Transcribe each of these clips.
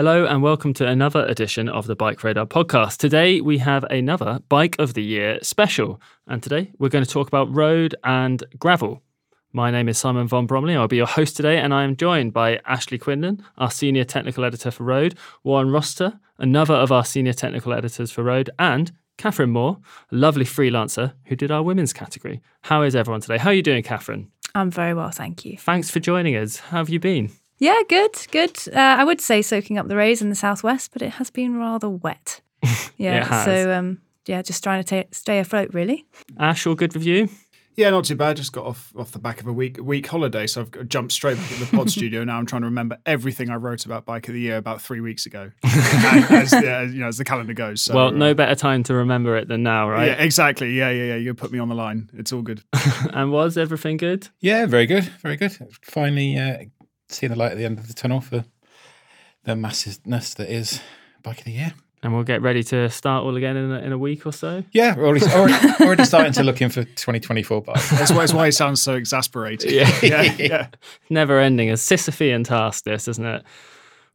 Hello and welcome to another edition of the Bike Radar podcast. Today we have another Bike of the Year special, and today we're going to talk about road and gravel. My name is Simon von Bromley. I'll be your host today, and I am joined by Ashley Quinlan, our senior technical editor for Road, Warren Rossiter, another of our senior technical editors for Road, and Katherine Moore, a lovely freelancer who did our women's category. How is everyone today? How are you doing, Katherine? I'm very well, thank you. Thanks for joining us. How have you been? Yeah, good, good. Uh, I would say soaking up the rays in the southwest, but it has been rather wet. Yeah, It has. so um, yeah, just trying to ta stay afloat, really. Ash, all good with you? Yeah, not too bad. Just got off off the back of a week week holiday, so I've jumped straight back at the pod studio. Now I'm trying to remember everything I wrote about bike of the year about three weeks ago, as, yeah, you know, as the calendar goes. So, well, no uh, better time to remember it than now, right? Yeah, exactly. Yeah, yeah, yeah. You put me on the line. It's all good. and was everything good? Yeah, very good, very good. Finally, uh, seeing the light at the end of the tunnel for the massiveness that is bike of the year. And we'll get ready to start all again in a, in a week or so. Yeah, we're already already, already starting to look in for 2024 bike. That's why, that's why it sounds so exasperating. Yeah. yeah, yeah. Never ending. A Sisyphean task, this, isn't it?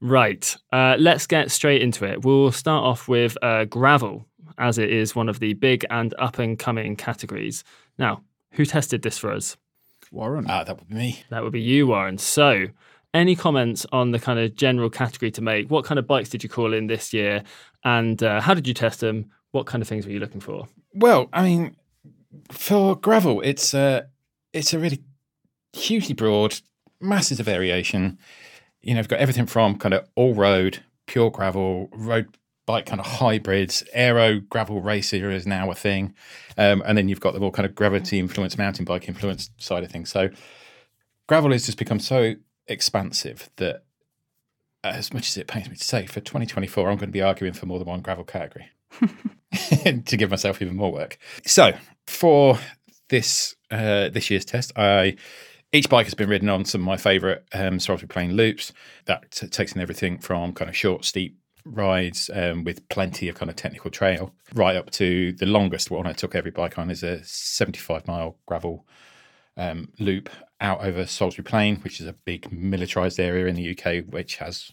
Right. Uh, let's get straight into it. We'll start off with uh, gravel, as it is one of the big and up and coming categories. Now, who tested this for us? Warren. Ah, that would be me. That would be you, Warren. So, any comments on the kind of general category to make? What kind of bikes did you call in this year? And uh, how did you test them? What kind of things were you looking for? Well, I mean, for gravel, it's uh, it's a really hugely broad, masses of variation. You know, you've got everything from kind of all road, pure gravel, road bike kind of hybrids, aero gravel racer is now a thing, um, and then you've got the more kind of gravity influenced, mountain bike influenced side of things. So gravel has just become so expansive that, as much as it pains me to say, for 2024, I'm going to be arguing for more than one gravel category to give myself even more work. So for this uh, this year's test, I each bike has been ridden on some of my favourite um, Salisbury Plain loops. That t- takes in everything from kind of short, steep rides um, with plenty of kind of technical trail, right up to the longest one I took every bike on is a 75 mile gravel um, loop out over Salisbury Plain, which is a big militarised area in the UK, which has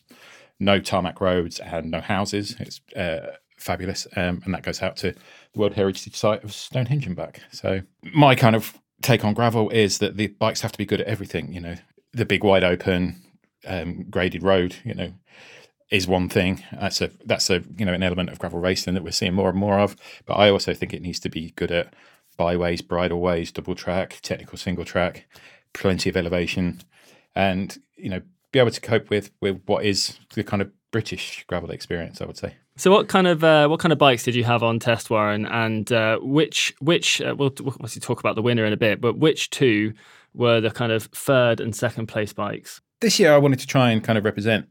no tarmac roads and no houses. It's uh, fabulous, um, and that goes out to the World Heritage Site of Stonehenge and back. So my kind of take on gravel is that the bikes have to be good at everything. You know, the big wide open um, graded road. You know, is one thing. That's a that's a you know an element of gravel racing that we're seeing more and more of. But I also think it needs to be good at byways, bridleways, double track, technical single track, plenty of elevation, and you know be able to cope with with what is the kind of British gravel experience. I would say. So, what kind of uh, what kind of bikes did you have on test, Warren? And uh, which which uh, we'll, we'll obviously talk about the winner in a bit, but which two were the kind of third and second place bikes? This year, I wanted to try and kind of represent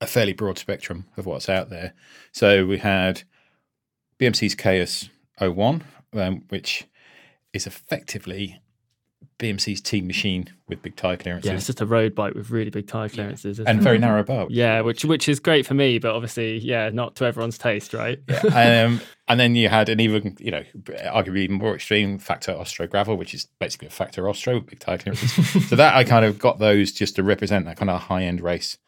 a fairly broad spectrum of what's out there. So we had BMC's Kaius 01, um, which is effectively BMC's team machine with big tire clearances. Yeah, it's just a road bike with really big tire clearances and very narrow bar. Yeah, which which is great for me, but obviously, yeah, not to everyone's taste, right? Yeah. um, and then you had an even, you know, arguably even more extreme Factor Ostro Gravel, which is basically a Factor Ostro with big tire clearances. so that I kind of got those just to represent that kind of high end race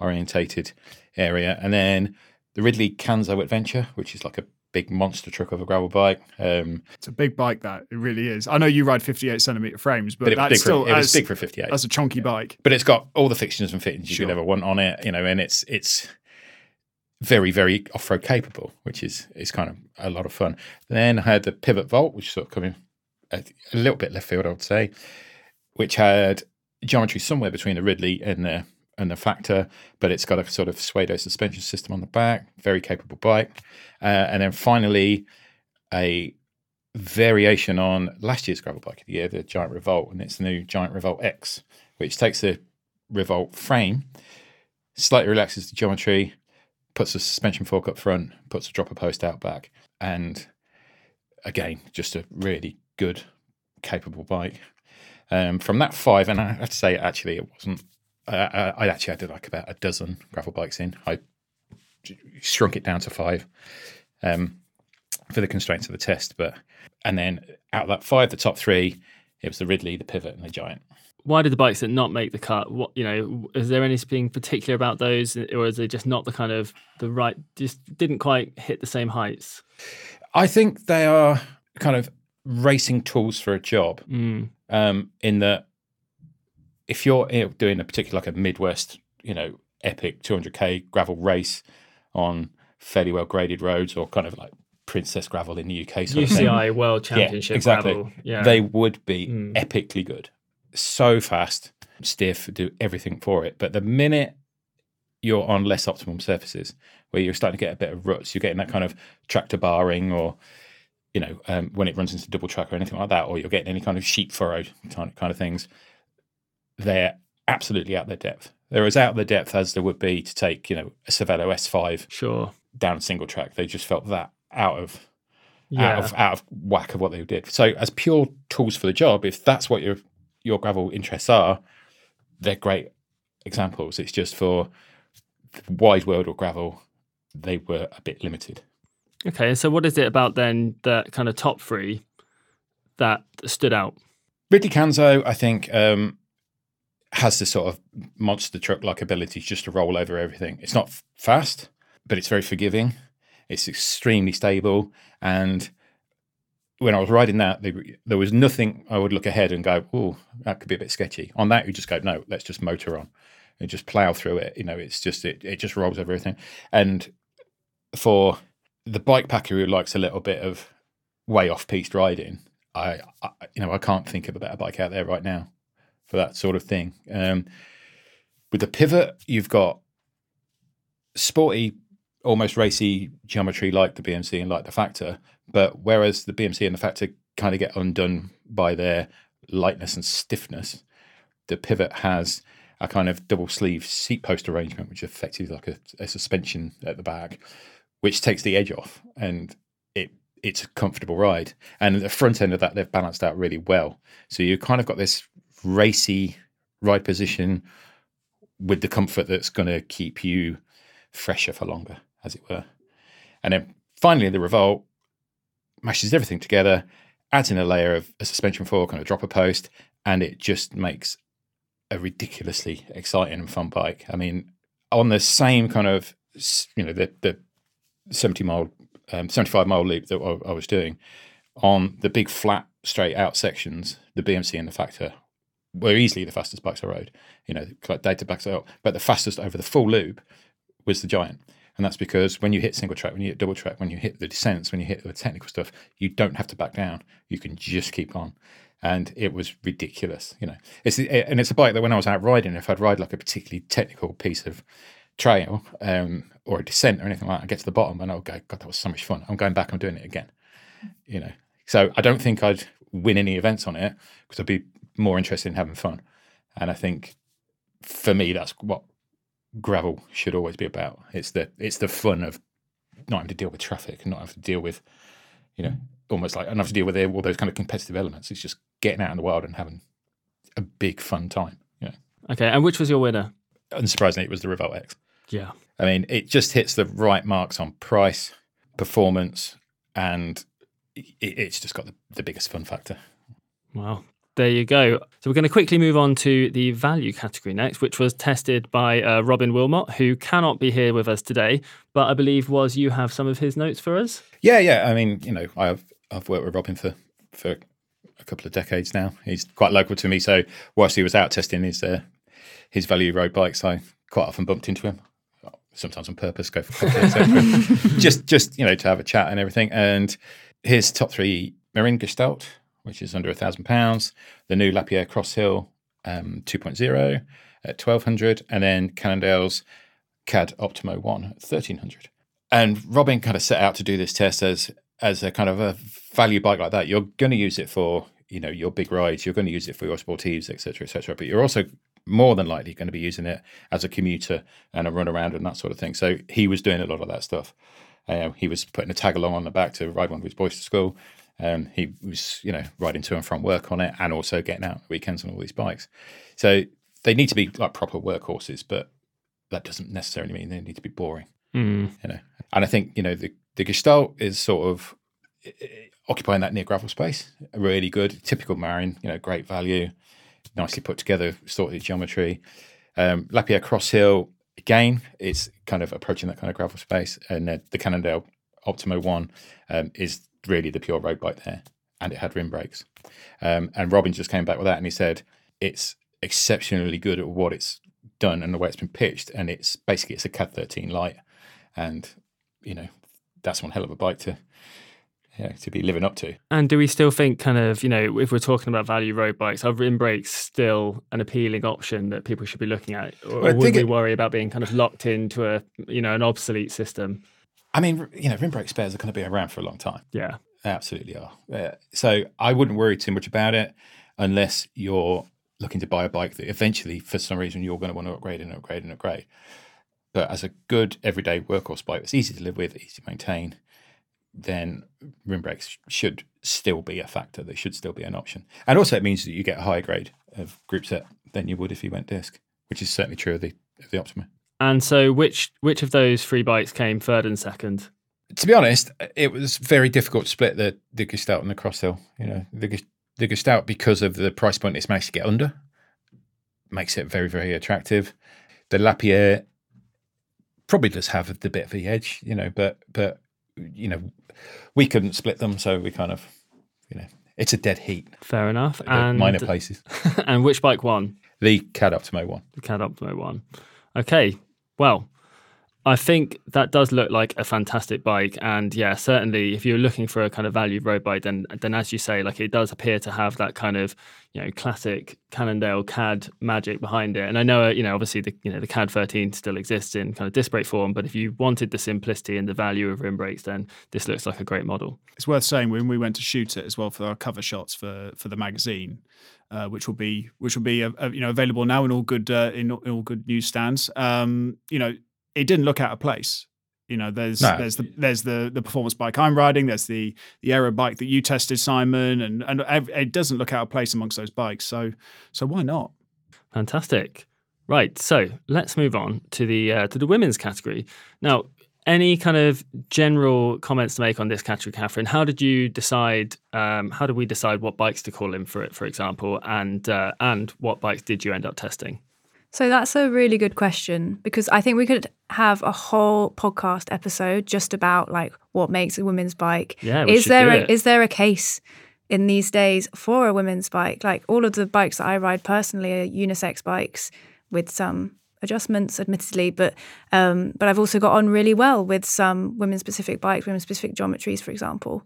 orientated area. And then the Ridley Kanzo Adventure, which is like a big monster truck of a gravel bike. Um, it's a big bike that it really is. I know you ride 58 centimeter frames, but, but it, that's still for, it was big for 58. That's a chunky yeah. bike, but it's got all the fixtures and fittings you sure. could ever want on it. You know, and it's it's very very off road capable, which is is kind of a lot of fun. Then I had the Pivot Vault, which sort of coming a, a little bit left field, I would say, which had geometry somewhere between the Ridley and the and the Factor, but it's got a sort of pseudo suspension system on the back, very capable bike. Uh, and then finally, a variation on last year's gravel bike of the year, the Giant Revolt, and it's the new Giant Revolt X, which takes the Revolt frame, slightly relaxes the geometry, puts a suspension fork up front, puts a dropper post out back, and again, just a really good, capable bike. Um, from that five, and I have to say, actually, it wasn't uh, I actually had like about a dozen gravel bikes in. I shrunk it down to five um, for the constraints of the test. But and then out of that five, the top three, it was the Ridley, the Pivot, and the Giant. Why did the bikes that not make the cut? What you know, is there anything particular about those, or is it just not the kind of the right? Just didn't quite hit the same heights. I think they are kind of racing tools for a job. Mm. Um, in that if you're doing a particular like a Midwest, you know, epic 200k gravel race on fairly well graded roads or kind of like Princess Gravel in the UK, sort UCI World Championship yeah, exactly. Gravel. Yeah. They would be mm. epically good, so fast, stiff, do everything for it. But the minute you're on less optimum surfaces, where you're starting to get a bit of ruts, you're getting that kind of tractor barring or you know, um, when it runs into double track or anything like that, or you're getting any kind of sheep furrow kind of things, they're absolutely out their depth. They're as out of their depth as there would be to take, you know, a Cervelo S5 sure. down single track. They just felt that out of yeah. out of out of whack of what they did. So as pure tools for the job, if that's what your your gravel interests are, they're great examples. It's just for the wide world or gravel, they were a bit limited. Okay, so what is it about then that kind of top three that stood out? Ridley Kanzo, I think, um, has this sort of monster truck like ability just to roll over everything. It's not fast, but it's very forgiving. It's extremely stable. And when I was riding that, there was nothing I would look ahead and go, oh, that could be a bit sketchy. On that, you just go, no, let's just motor on and just plow through it. You know, it's just, it, it just rolls over everything. And for the bike packer who likes a little bit of way off piste riding, I, I, you know, I can't think of a better bike out there right now for that sort of thing. Um, with the pivot, you've got sporty, almost racy geometry like the BMC and like the Factor, but whereas the BMC and the Factor kind of get undone by their lightness and stiffness, the pivot has a kind of double sleeve seat post arrangement, which effectively like a, a suspension at the back, which takes the edge off and it it's a comfortable ride. And the front end of that they've balanced out really well. So you kind of got this racy ride position with the comfort that's going to keep you fresher for longer, as it were. And then finally, the Revolt mashes everything together, adds in a layer of a suspension fork and a dropper post, and it just makes a ridiculously exciting and fun bike. I mean, on the same kind of, you know, the, the 70 mile, um, 75 mile loop that I, I was doing, on the big flat straight out sections, the BMC and the Factor were easily the fastest bikes I rode. You know, data backs it up. But the fastest over the full loop was the Giant. And that's because when you hit single track, when you hit double track, when you hit the descents, when you hit the technical stuff, you don't have to back down. You can just keep on. And it was ridiculous, you know. It's and it's a bike that when I was out riding, if I'd ride like a particularly technical piece of trail um, or a descent or anything like that, I get to the bottom and I'll go, God, that was so much fun. I'm going back, I'm doing it again. You know. So I don't think I'd win any events on it because I'd be more interested in having fun. And I think for me, that's what gravel should always be about. It's the it's the fun of not having to deal with traffic and not having to deal with, you know, almost like not have to deal with all those kind of competitive elements. It's just getting out in the wild and having a big fun time. You know. Okay, and which was your winner? Unsurprisingly, it was the Revolt X. Yeah. I mean, it just hits the right marks on price, performance, and it, it's just got the, the biggest fun factor. Wow, there you go. So we're going to quickly move on to the value category next, which was tested by uh, Robin Wilmot, who cannot be here with us today, but I believe was you have some of his notes for us. Yeah, yeah. I mean, you know, I've I've worked with Robin for for a couple of decades now. He's quite local to me, so whilst he was out testing his uh, his value road bikes, I quite often bumped into him. Sometimes on purpose, go for coffee, just just you know to have a chat and everything. And his top three: Marin Gestalt, which is under a thousand pounds. The new Lapierre Crosshill um, 2.0 at 1200, and then Cannondale's CAD Optimo 1 at 1300. And Robin kind of set out to do this test as as a kind of a value bike like that. You're going to use it for you know your big rides. You're going to use it for your sportives, etc., etc. But you're also more than likely going to be using it as a commuter and a run around and that sort of thing. So he was doing a lot of that stuff. Uh, he was putting a tag along on the back to ride one of his boys to school. Um, he was, you know, riding to and from work on it, and also getting out weekends on all these bikes. So they need to be like proper workhorses, but that doesn't necessarily mean they need to be boring. Mm. You know, and I think you know the the Gestalt is sort of eh, occupying that near gravel space. Really good, typical Marin. You know, great value, nicely put together, sorted geometry. Um, Lapierre Crosshill again, it's kind of approaching that kind of gravel space, and uh, the Cannondale Optimo One um, is really the pure road bike there, and it had rim brakes. Um, and Robin just came back with that, and he said it's exceptionally good at what it's done and the way it's been pitched, and it's basically it's a CAD 13 light, and you know that's one hell of a bike to yeah, to be living up to. And do we still think kind of, you know, if we're talking about value road bikes, are rim brakes still an appealing option that people should be looking at? Or, Well, I would we it- worry about being kind of locked into a, you know, an obsolete system? I mean, you know, rim brake spares are going to be around for a long time. Yeah. They absolutely are. Uh, so I wouldn't worry too much about it unless you're looking to buy a bike that eventually, for some reason, you're going to want to upgrade and upgrade and upgrade. But as a good everyday workhorse bike it's easy to live with, easy to maintain, then rim brakes should still be a factor. They should still be an option. And also, it means that you get a higher grade of group set than you would if you went disc, which is certainly true of the of the Optimo. And so which which of those three bikes came third and second? to be honest, it was very difficult to split the the Gestalt and the Crosshill. You know, the the Gestalt because of the price point it's managed to get under makes it very very attractive. The Lapierre probably does have the bit of the edge, you know, but but you know, we couldn't split them, so we kind of, you know, it's a dead heat. Fair enough. And minor places. and which bike won? The CAD Optimo one. The CAD Optimo one. Okay. Well, I think that does look like a fantastic bike, and yeah, certainly if you're looking for a kind of value road bike, then then as you say, like it does appear to have that kind of you know classic Cannondale CAD magic behind it. And I know you know obviously the you know the CAD 13 still exists in kind of disc brake form, but if you wanted the simplicity and the value of rim brakes, then this looks like a great model. It's worth saying when we went to shoot it as well for our cover shots for for the magazine, uh, which will be which will be uh, uh, you know available now in all good uh, in, all- in all good newsstands. Um, you know, it didn't look out of place. You know, there's No. there's the there's the the performance bike I'm riding. There's the the aero bike that you tested, Simon, and and it doesn't look out of place amongst those bikes. So so why not? Fantastic. Right, so let's move on to the uh, to the women's category. Now, any kind of general comments to make on this category, Katherine? How did you decide? Um, how did we decide what bikes to call in for it, for example, and uh, and what bikes did you end up testing? So that's a really good question because I think we could have a whole podcast episode just about like what makes a women's bike. Yeah, is there a, is there a case in these days for a women's bike. Like all of the bikes that I ride personally are unisex bikes with some adjustments, admittedly, but um, but I've also got on really well with some women specific bikes, women specific geometries, for example.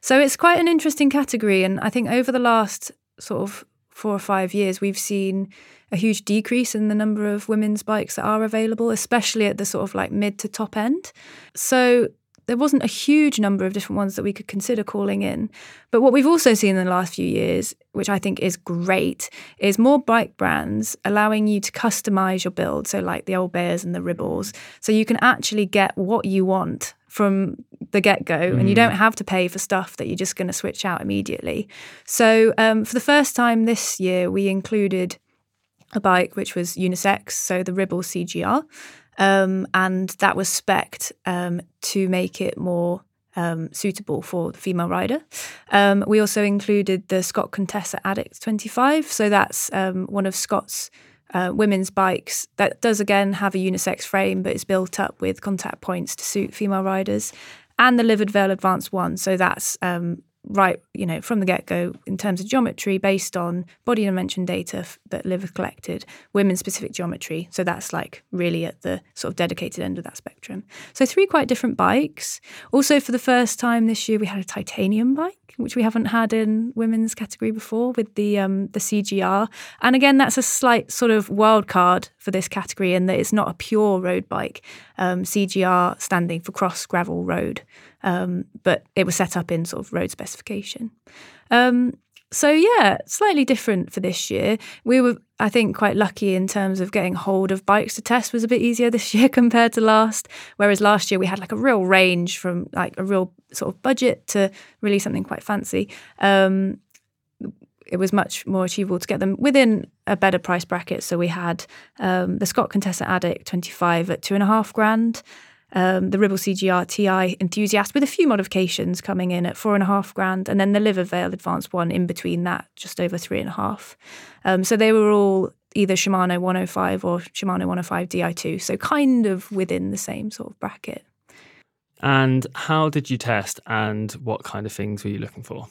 So it's quite an interesting category, and I think over the last sort of four or five years, we've seen a huge decrease in the number of women's bikes that are available, especially at the sort of like mid to top end. So there wasn't a huge number of different ones that we could consider calling in. But what we've also seen in the last few years, which I think is great, is more bike brands allowing you to customize your build. So, like the Orbeas and the Ribbles. So, you can actually get what you want from the get go, mm. and you don't have to pay for stuff that you're just going to switch out immediately. So, um, for the first time this year, we included a bike which was unisex, so the Ribble CGR. Um, and that was specced um, to make it more um, suitable for the female rider. Um, we also included the Scott Contessa Addict 25. So that's um, one of Scott's uh, women's bikes that does again have a unisex frame, but is built up with contact points to suit female riders. And the Liv Devote Advanced One. So that's um, right, you know, from the get go in terms of geometry based on body dimension data f- that Liv collected, women specific geometry. So that's like really at the sort of dedicated end of that spectrum. So three quite different bikes. Also, for the first time this year, we had a titanium bike, which we haven't had in women's category before with the um, the CGR. And again, that's a slight sort of wild card for this category in that it's not a pure road bike. Um, CGR standing for cross gravel road. Um, but it was set up in sort of road specification. Um, so yeah, slightly different for this year. We were, I think, quite lucky in terms of getting hold of bikes to test was a bit easier this year compared to last. Whereas last year we had like a real range from like a real sort of budget to really something quite fancy. Um, it was much more achievable to get them within a better price bracket. So we had um, the Scott Contessa Addict 25 at two and a half grand um, the Ribble CGR TI Enthusiast with a few modifications coming in at four and a half grand, and then the Liv Devote Advanced one in between that, just over three and a half. Um, so they were all either Shimano 105 or Shimano 105 Di2, so kind of within the same sort of bracket. And how did you test, and what kind of things were you looking for?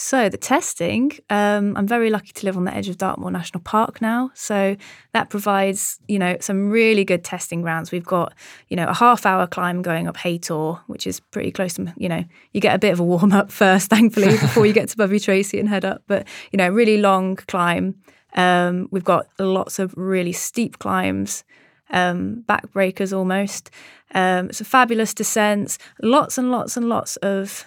So the testing, um, I'm very lucky to live on the edge of Dartmoor National Park now. So that provides, you know, some really good testing grounds. We've got, you know, a half hour climb going up Haytor, which is pretty close to, you know, you get a bit of a warm up first, thankfully, before you get to Bovey Tracey and head up. But, you know, really long climb. Um, we've got lots of really steep climbs, um, backbreakers almost. Um, a fabulous descents, lots and lots and lots of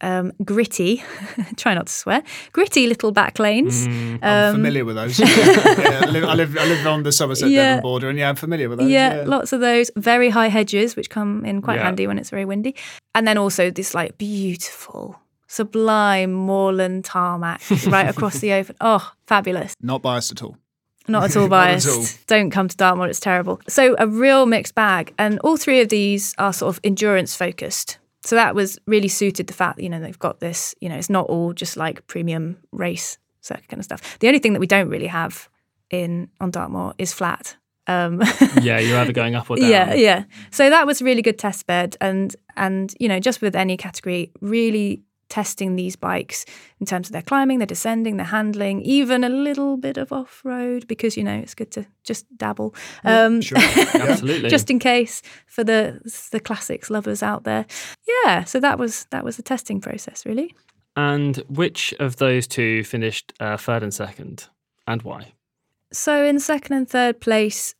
um, gritty, try not to swear, gritty little back lanes. Mm, I'm um, familiar with those. yeah, I, live, I, live, I, live, on the Somerset yeah, Devon border, and yeah, I'm familiar with those. Yeah, yeah, lots of those. Very high hedges, which come in quite yeah. handy when it's very windy. And then also this like beautiful, sublime moorland tarmac right across the open. Oh, fabulous. Not biased at all. Not at all biased. at all. Don't come to Dartmoor, it's terrible. So, a real mixed bag. And all three of these are sort of endurance focused. So that was really suited the fact, that, you know, they've got this, you know, it's not all just like premium race circuit kind of stuff. The only thing that we don't really have in on Dartmoor is flat. Um, yeah, you're either going up or down. Yeah, yeah. So that was a really good test bed, and and you know, just with any category, really testing these bikes in terms of their climbing, their descending, their handling, even a little bit of off road because you know it's good to just dabble, um, sure. Absolutely. just in case for the the classics lovers out there. Yeah, so that was that was the testing process really. And which of those two finished uh, third and second, and why? So in second and third place,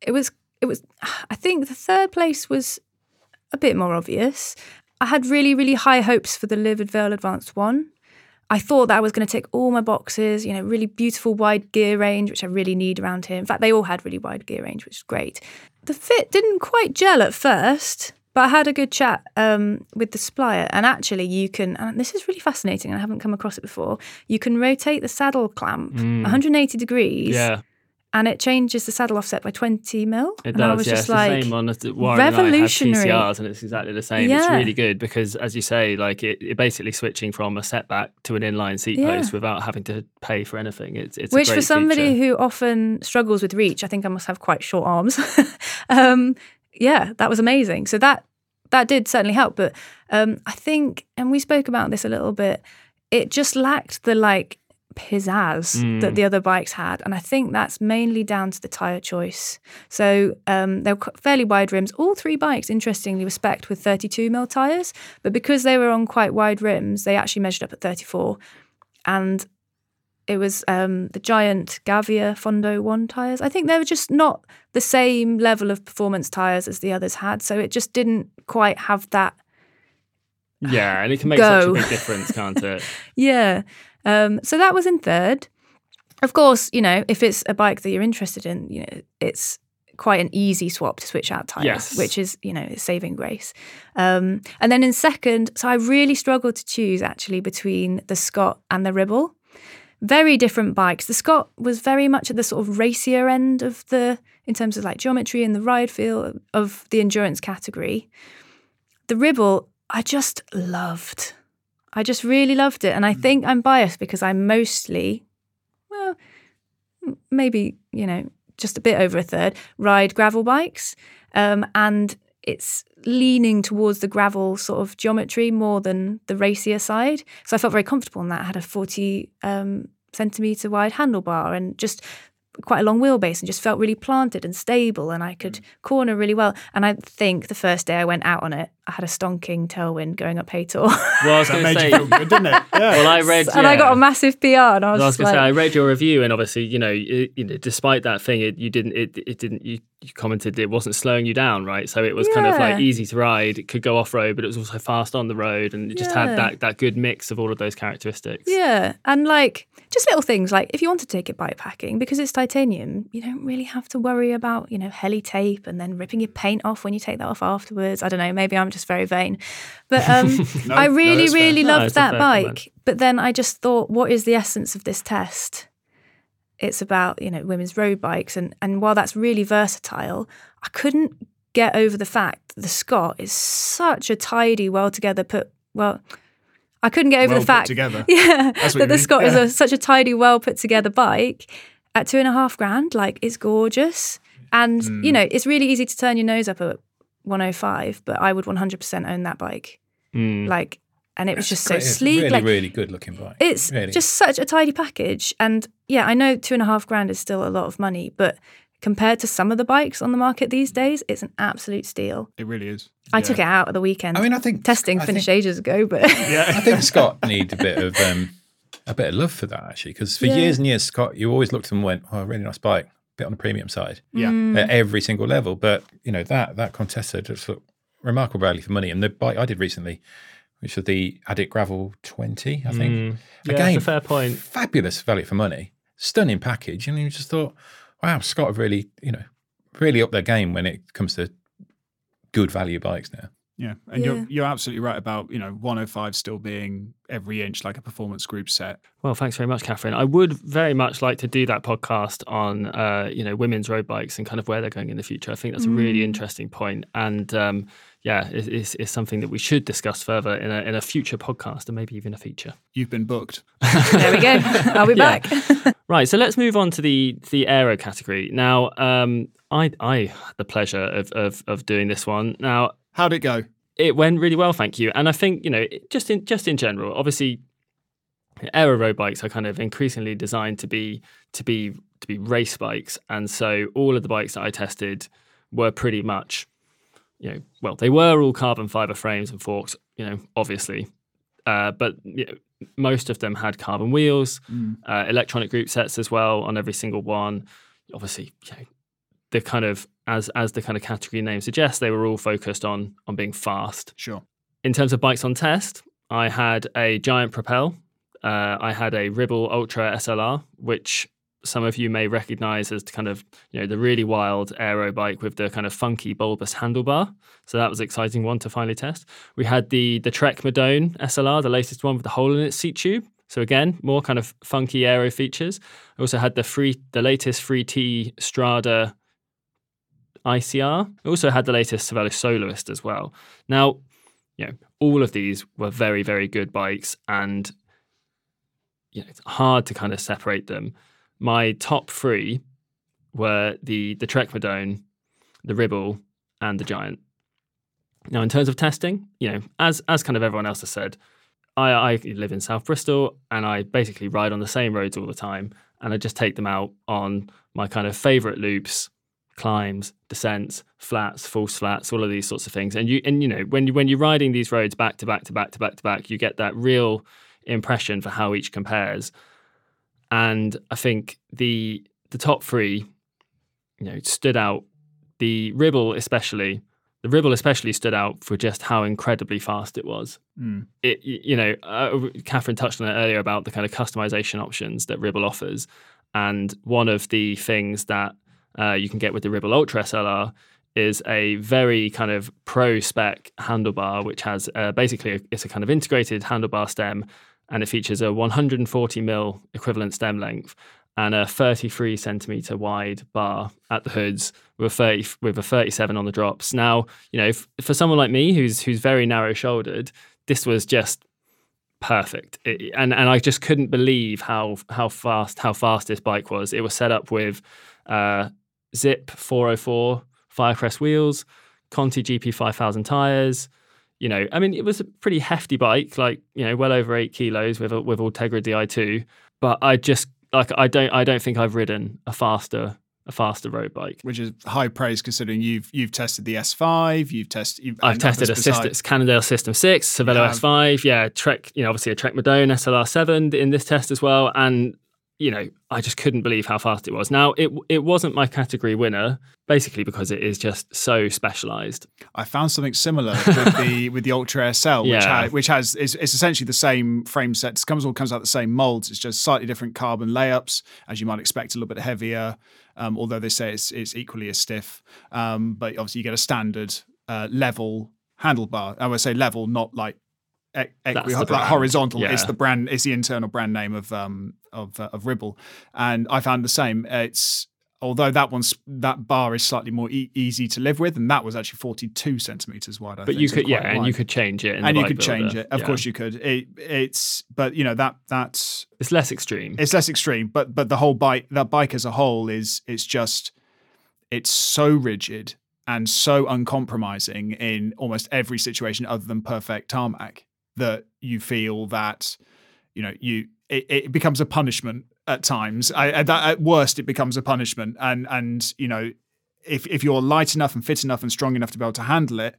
it was it was. I think the third place was a bit more obvious. I had really really high hopes for the Liv Devote Advanced One. I thought that I was going to tick all my boxes. You know, really beautiful wide gear range, which I really need around here. In fact, they all had really wide gear range, which is great. The fit didn't quite gel at first. But I had a good chat um, with the supplier, and actually, you can. And this is really fascinating. and I haven't come across it before. You can rotate the saddle clamp Mm. 180 degrees, Yeah, and it changes the saddle offset by 20 mil. it and I does. was Yeah, just it's the like, same on the Warren and I revolutionary. TCRs, and it's exactly the same. It's Yeah. really good because, as you say, like it, it basically switching from a setback to an inline seat Yeah. post without having to pay for anything. It's it's which for somebody feature. who often struggles with reach, I think I must have quite short arms. um, yeah, that was amazing. So that that did certainly help. But um, I think, and we spoke about this a little bit, it just lacked the like pizzazz Mm. that the other bikes had, and I think that's mainly down to the tire choice. So um, they were fairly wide rims. All three bikes, interestingly, were spec'd with 32 mil tires, but because they were on quite wide rims, they actually measured up at 34. And it was um, the giant Gavia Fondo One tires. I think they were just not the same level of performance tires as the others had, so it just didn't quite have that. yeah, and it can make such a big difference, can't it? Yeah. Um, so that was in third. Of course, you know, if it's a bike that you're interested in, you know, it's quite an easy swap to switch out tires, Yes. which is, you know, saving grace. Um, and then in second, so I really struggled to choose actually between the Scott and the Ribble. Very different bikes. The Scott was very much at the sort of racier end of the, in terms of like geometry and the ride feel of the endurance category. The Ribble, I just loved. I just really loved it. And I think I'm biased because I mostly, well, maybe, you know, just a bit over a third, ride gravel bikes. Um, and it's leaning towards the gravel sort of geometry more than the racier side. So I felt very comfortable in that. I had a 40 um, centimeter wide handlebar and just quite a long wheelbase and just felt really planted and stable and I could mm. corner really well. And I think the first day I went out on it, I had a stonking tailwind going up Haytor. Well, I was That going made to you say, feel good, didn't it? Yeah. well, I read, and I got a massive PR and I was, Well, I was just going to like, say, I read your review, and obviously, you know, it, you know, despite that thing, it you didn't, it, it didn't. You, you commented it wasn't slowing you down, right? So it was kind of like easy to ride. It could go off road, but it was also fast on the road, and it just had that that good mix of all of those characteristics. Yeah, and like just little things like if you want to take it bikepacking because it's titanium, you don't really have to worry about you know heli tape and then ripping your paint off when you take that off afterwards. I don't know, maybe I'm just very vain, but um, No, I no, really, that's fair. really No, loved it's that bike. comment. But then I just thought, what is the essence of this test? It's about you know women's road bikes, and and while that's really versatile, I couldn't get over the fact that the Scott is such a tidy, well together put well. I couldn't get over Well the fact, together. yeah, that the mean. Scott is a, such a tidy, well put together bike at two and a half grand. Like it's gorgeous, and Mm. you know it's really easy to turn your nose up at 105, but I would 100% own that bike. Mm. Like, and it was just so Great. It's a sleek. Really, like really good looking bike. it's Really. just such a tidy package. And yeah, I know two and a half grand is still a lot of money, but compared to some of the bikes on the market these days, it's an absolute steal. It really is. I Yeah. took it out at the weekend. I mean, I think testing I finished think- ages ago, but yeah, I think Scott need a bit of um, a bit of love for that actually, because for Yeah. years and years, Scott, you always looked at them and went, "Oh, really nice bike." Bit on the premium side Yeah. Mm. at every single level, but you know that that Contessa just looked remarkable value for money. And the bike I did recently, which are the Addict Gravel Twenty, I think, Mm. Yeah, again, a fair point. fabulous value for money, stunning package, and you just thought, wow, Scott have really, you know, really up their game when it comes to good value bikes now. Yeah, and Yeah. you're you're absolutely right about you know 105 still being every inch like a performance group set. Well, thanks very much, Katherine. I would very much like to do that podcast on, uh, you know, women's road bikes and kind of where they're going in the future. I think that's a really Mm. interesting point, and um, yeah, it, it's, it's something that we should discuss further in a in a future podcast and maybe even a feature. You've been booked. there we go. I'll be Yeah. back. Right, so let's move on to the the aero category now. Um, I I had the pleasure of, of of doing this one. Now How'd it go? it went really well, thank you. And I think you know, just in just in general, obviously, aero road bikes are kind of increasingly designed to be to be to be race bikes, and so all of the bikes that I tested were pretty much, you know, well, they were all carbon fiber frames and forks, you know, obviously, uh, but you know, most of them had carbon wheels, Mm. uh, electronic group sets as well on every single one. Obviously, you know, the kind of as as the kind of category name suggests, they were all focused on on being fast. Sure. In terms of bikes on test, I had a Giant Propel. Uh, I had a Ribble Ultra SLR, which some of you may recognize as kind of you know the really wild aero bike with the kind of funky bulbous handlebar. So that was an exciting one to finally test. We had the the Trek Madone SLR, the latest one with the hole in its seat tube. So again, more kind of funky aero features. I also had the free the latest 3T Strada ICR. I also had the latest Cervelo Soloist as well. Now, you know, all of these were very, very good bikes, and you know, it's hard to kind of separate them. My top three were the the Trek Madone, the Ribble, and the Giant. Now, in terms of testing, you know, as as kind of everyone else has said, I, I live in South Bristol and I basically ride on the same roads all the time, and I just take them out on my kind of favorite loops, climbs, descents, flats, false flats, all of these sorts of things. And you and you know when you when you're riding these roads back to back to back to back to back, you get that real impression for how each compares. And I think the the top three, you know, stood out. The Ribble especially, the Ribble especially stood out for just how incredibly fast it was. Mm. It you know, uh, Katherine touched on it earlier about the kind of customization options that Ribble offers, and one of the things that uh, you can get with the Ribble Ultra SLR is a very kind of pro spec handlebar, which has uh, basically a, it's a kind of integrated handlebar stem, and it features a 140 mil equivalent stem length and a 33 centimeter wide bar at the hoods with a 30 with a 37 on the drops. Now, you know, for someone like me who's who's very narrow shouldered, this was just perfect. It, and and I just couldn't believe how how fast how fast this bike was. It was set up with uh, Zipp 404 Firecrest wheels, Conti GP 5000 tires. You know, I mean, it was a pretty hefty bike, like you know, well over eight kilos with a, with Ultegra Di2. But I just like I don't I don't think I've ridden a faster a faster road bike. Which is high praise considering you've you've tested the S5, you've tested. You've, I've tested a system, it's Cannondale System 6, Cervelo Yeah. S5, yeah, Trek, you know, obviously a Trek Madone SLR7 in this test as well. And, you know, I just couldn't believe how fast it was. Now, it it wasn't my category winner, basically because it is just so specialized. I found something similar with the with the Ultra SL, which, Yeah. ha- which has is it's essentially the same frame set. It comes all comes out the same molds. It's just slightly different carbon layups, as you might expect, a little bit heavier. Um, although they say it's it's equally as stiff, um, but obviously you get a standard uh, level handlebar. I would say level, not like equi- like brand. horizontal. It's Yeah. the brand. It's the internal brand name of um of uh, of Ribble, and I found the same. It's although that one's that bar is slightly more e- easy to live with, and that was actually forty two centimeters wide. I But think, you so could, yeah, quite and you could change it. And you could change it. Of Yeah. course you could. It, it's but you know that that's It's less extreme. it's less extreme, but but the whole bike that bike as a whole is it's just it's so rigid and so uncompromising in almost every situation other than perfect tarmac that you feel that you know you it, it becomes a punishment at times. I, at, that, at worst, it becomes a punishment, and and you know if if you're light enough and fit enough and strong enough to be able to handle it,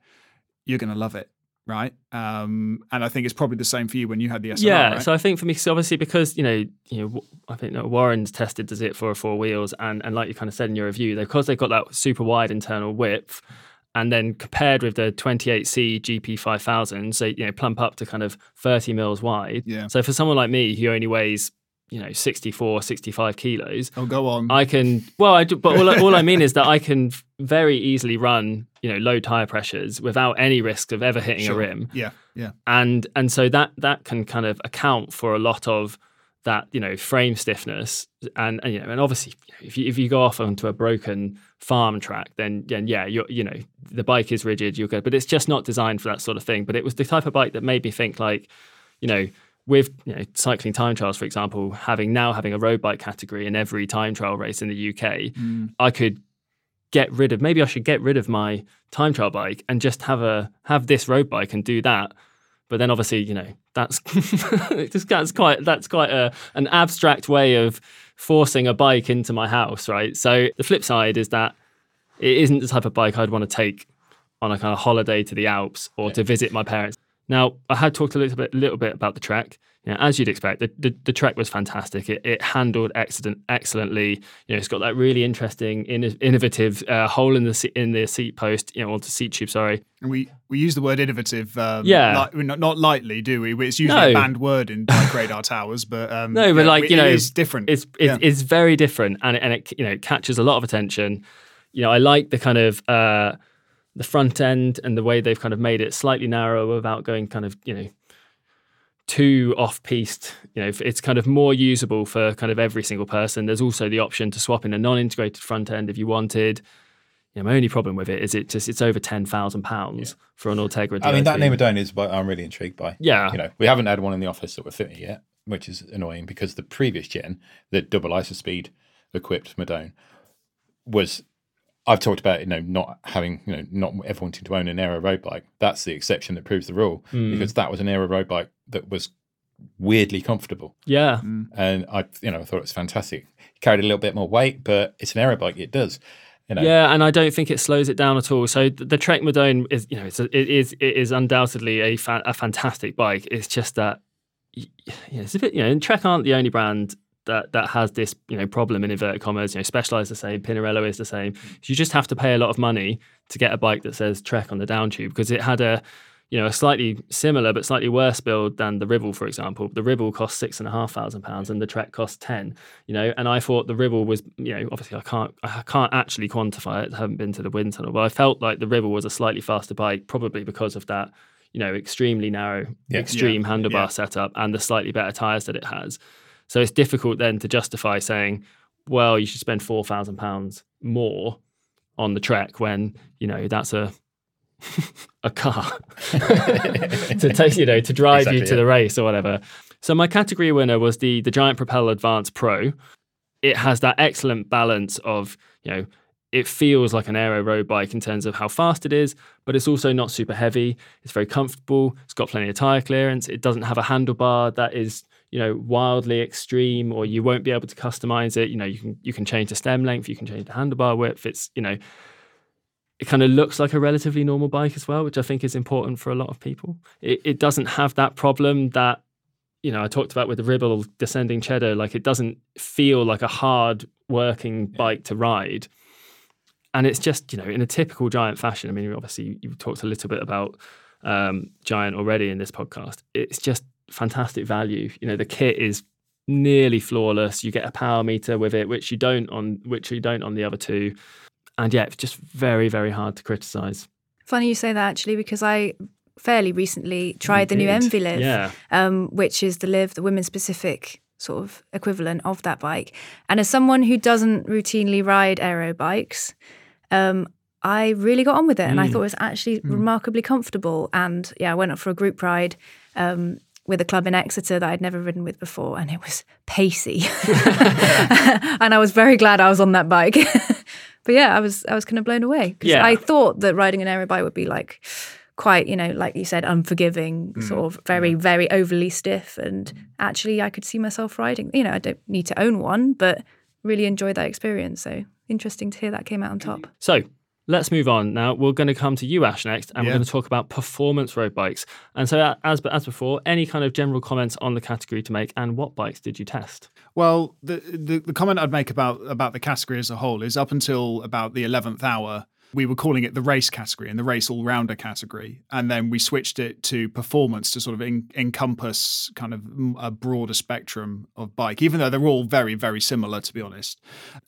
you're going to love it. Right, um, and I think it's probably the same for you when you had the SLR. yeah, right? so I think for me, so obviously because you know, you know, I think know, Warren's tested the Zipp for four wheels, and and like you kind of said in your review, because they've got that super wide internal width, and then compared with the 28C GP 5000, so you know, plump up to kind of 30 mils wide. Yeah. So for someone like me who only weighs you know 64 65 kilos oh go on i can well i do but all, I- all i mean is that i can very easily run you know low tire pressures without any risk of ever hitting Sure. a rim Yeah, yeah. and and so that that can kind of account for a lot of that you know frame stiffness and, and you know and obviously if you if you go off onto a broken farm track then then yeah you you know the bike is rigid you're good but it's just not designed for that sort of thing but it was the type of bike that made me think like you know with you know, cycling time trials for example having now having a road bike category in every time trial race in the UK Mm. I could get rid of maybe I should get rid of my time trial bike and just have a have this road bike and do that. But then obviously, you know, that's just that's quite that's quite a an abstract way of forcing a bike into my house, right? So the flip side is that it isn't the type of bike I'd want to take on a kind of holiday to the Alps or yeah. to visit my parents. Now, I had talked a little bit, little bit about the Trek. You know, as you'd expect, the, the, the Trek was fantastic. It, it handled excellent, excellently. You know, it's got that really interesting, in, innovative uh, hole in the seat, in the seat post, you know, or the seat tube. Sorry. And we we use the word innovative, um, yeah, li- not, not lightly, do we? It's usually no. a banned word in bike radar towers, but um, no, but yeah, like you know, it's different. It's it's, yeah. it's very different, and and it you know catches a lot of attention. You know, I like the kind of. Uh, the front end and the way they've kind of made it slightly narrower without going kind of you know too off-piste. You know, it's kind of more usable for kind of every single person. There's also the option to swap in a non-integrated front end if you wanted. You know, my only problem with it is it just it's over ten thousand yeah. pounds for an Ultegra. I mean, that Nemo is what I'm really intrigued by. Yeah, you know, we haven't had one in the office that we're fitting yet, which is annoying because the previous gen, the double IsoSpeed equipped Madone, was I've talked about you know not having you know not ever wanting to own an aero road bike. That's the exception that proves the rule mm. because that was an aero road bike that was weirdly comfortable. Yeah, mm. and I you know I thought it was fantastic. It carried a little bit more weight, but it's an aero bike. It does. You know. Yeah, and I don't think it slows it down at all. So the Trek Madone is, you know, it's a, it is it is undoubtedly a fa- a fantastic bike. It's just that, yeah, it's a bit, you know, and Trek aren't the only brand that that has this you know problem in inverted commas. You know, Specialized the same, Pinarello is the same. You just have to pay a lot of money to get a bike that says Trek on the down tube because it had a you know a slightly similar but slightly worse build than the Ribble, for example. The Ribble cost six and a half thousand pounds and the Trek cost ten. You know, and I thought the Ribble was you know obviously I can't I can't actually quantify it. I haven't been to the wind tunnel, but I felt like the Ribble was a slightly faster bike, probably because of that you know extremely narrow, yeah. extreme yeah. handlebar yeah. setup and the slightly better tires that it has. So it's difficult then to justify saying, well, you should spend four thousand pounds more on the trek when you know that's a a car to take you know to drive exactly, you to yeah. the race or whatever. So my category winner was the the Giant Propel Advance Pro. It has that excellent balance of you know it feels like an aero road bike in terms of how fast it is, but it's also not super heavy. It's very comfortable. It's got plenty of tire clearance. It doesn't have a handlebar that is you know wildly extreme or you won't be able to customize it. You know you can you can change the stem length you can change the handlebar width. It's you know it kind of looks like a relatively normal bike as well which i think is important for a lot of people. It, it doesn't have that problem that you know i talked about with the ribble descending cheddar like it doesn't feel like a hard working bike to ride. And it's just you know in a typical giant fashion i mean obviously you, have talked a little bit about um, giant already in this podcast. It's just fantastic value. You know, the kit is nearly flawless. You get a power meter with it, which you don't on which you don't on the other two. And yeah, it's just very, very hard to criticize. Funny you say that actually, because I fairly recently tried the new EnviLiv, yeah. um, which is the Liv, the women specific sort of equivalent of that bike. And as someone who doesn't routinely ride aero bikes, um, I really got on with it, and I mm. thought it was actually mm. remarkably comfortable. And yeah, I went up for a group ride. Um, with a club in Exeter that I'd never ridden with before, and it was pacey. and I was very glad I was on that bike. but yeah, I was I was kind of blown away because yeah. I thought that riding an aero bike would be like quite, you know, like you said, unforgiving, mm. sort of very, yeah. very overly stiff. And actually, I could see myself riding. You know, I don't need to own one, but really enjoy that experience. So interesting to hear that came out on top. So Let's move on now. We're going to come to you, Ash, next, and yeah. we're going to talk about performance road bikes. And so, uh, as as before, any kind of general comments on the category to make, and what bikes did you test? Well, the the, the comment I'd make about about the category as a whole is up until about the eleventh hour, we were calling it the race category and the race all rounder category. And then we switched it to performance to sort of en- encompass kind of a broader spectrum of bike, even though they're all very, very similar, to be honest.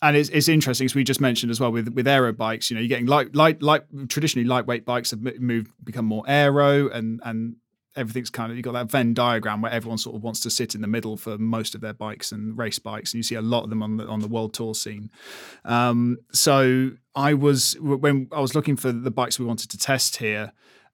And it's, it's interesting, as we just mentioned as well with, with aero bikes, you know, you're getting light, light, light, traditionally lightweight bikes have moved, become more aero and, and, everything's kind of you got that Venn diagram where everyone sort of wants to sit in the middle for most of their bikes and race bikes, and you see a lot of them on the on the world tour scene. Um, so I was when I was looking for the bikes we wanted to test here.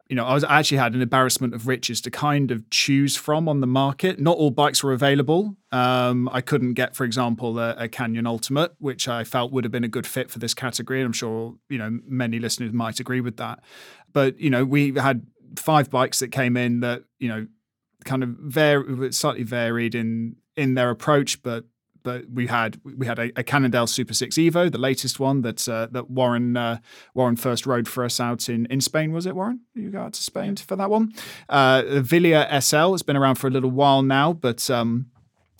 you know, I was I actually had an embarrassment of riches to kind of choose from on the market. Not all bikes were available. Um, I couldn't get, for example, a, a, Canyon Ultimate, which I felt would have been a good fit for this category. And I'm sure you know many listeners might agree with that. But you know, we had five bikes that came in that you know kind of var- slightly varied in in their approach, but but we had we had a, a Cannondale Super Six Evo, the latest one that uh, that Warren uh, Warren first rode for us out in in Spain. Was it Warren? You got to Spain for that one. Uh, the Wilier SL has been around for a little while now, but um,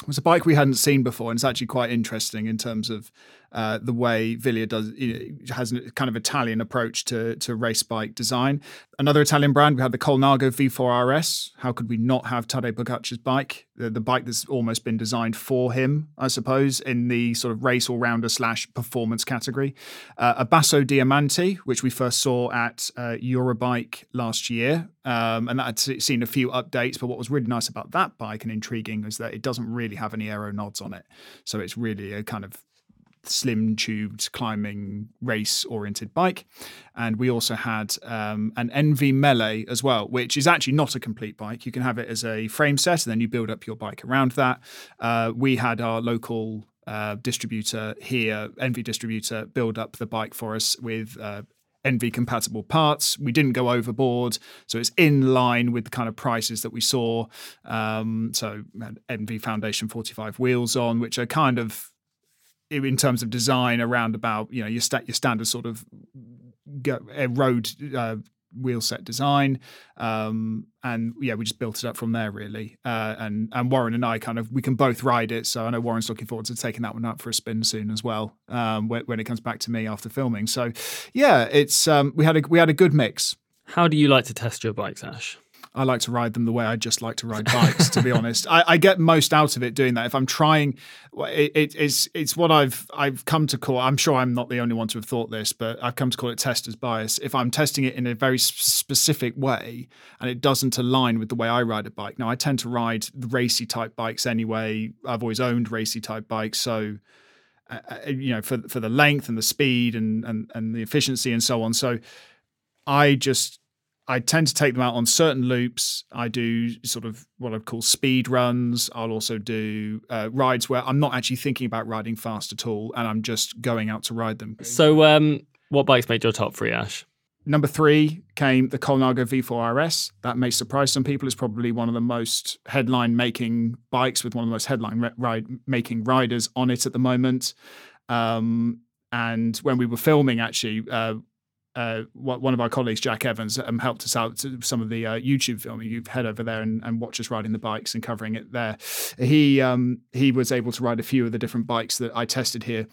it was a bike we hadn't seen before, and it's actually quite interesting in terms of uh, the way Wilier does you know, has a kind of Italian approach to to race bike design. Another Italian brand, we had the Colnago V4 RS. How could we not have Tadej Pogacar's bike? The, the bike that's almost been designed for him, I suppose, in the sort of race all rounder slash performance category. Uh, a Basso Diamante, which we first saw at uh, Eurobike last year, um, and that had seen a few updates. But what was really nice about that bike and intriguing is that it doesn't really have any aero nods on it, so it's really a kind of slim tubed climbing race oriented bike. And we also had um, an ENVE Melee as well, which is actually not a complete bike. You can have it as a frame set and then you build up your bike around that. Uh, we had our local uh, distributor here, ENVE distributor, build up the bike for us with uh, ENVE compatible parts. We didn't go overboard, so it's in line with the kind of prices that we saw. Um, so ENVE Foundation 45 wheels on, which are kind of in terms of design around about you know your sta- your standard sort of road uh, wheel set design um, and yeah we just built it up from there really. Uh, and and Warren and I kind of we can both ride it so I know Warren's looking forward to taking that one up for a spin soon as well um, when, when, it comes back to me after filming. So yeah it's um, we had a we had a good mix. How do you like to test your bikes Ash I like to ride them the way I just like to ride bikes. to be honest, I, I, get most out of it doing that. If I'm trying, it, it, it's it's what I've I've come to call. I'm sure I'm not the only one to have thought this, but I've come to call it tester's bias. If I'm testing it in a very specific way and it doesn't align with the way I ride a bike, now I tend to ride racy type bikes anyway. I've always owned racy type bikes, so. Uh, uh you know, for for the length and the speed and, and and the efficiency and so on. So, I just I tend to take them out on certain loops. I do sort of what I call speed runs. I'll also do uh, rides where I'm not actually thinking about riding fast at all, and I'm just going out to ride them. So, um, what bikes made your top three, Ash? Number three came the Colnago V4 RS. That may surprise some people. It's probably one of the most headline making bikes with one of the most headline ride making riders on it at the moment. Um, and when we were filming, actually, uh, uh, one of our colleagues, Jack Evans, um, helped us out some of the uh, YouTube filming. You head over there and, and, watch us riding the bikes and covering it there. He um, he was able to ride a few of the different bikes that I tested here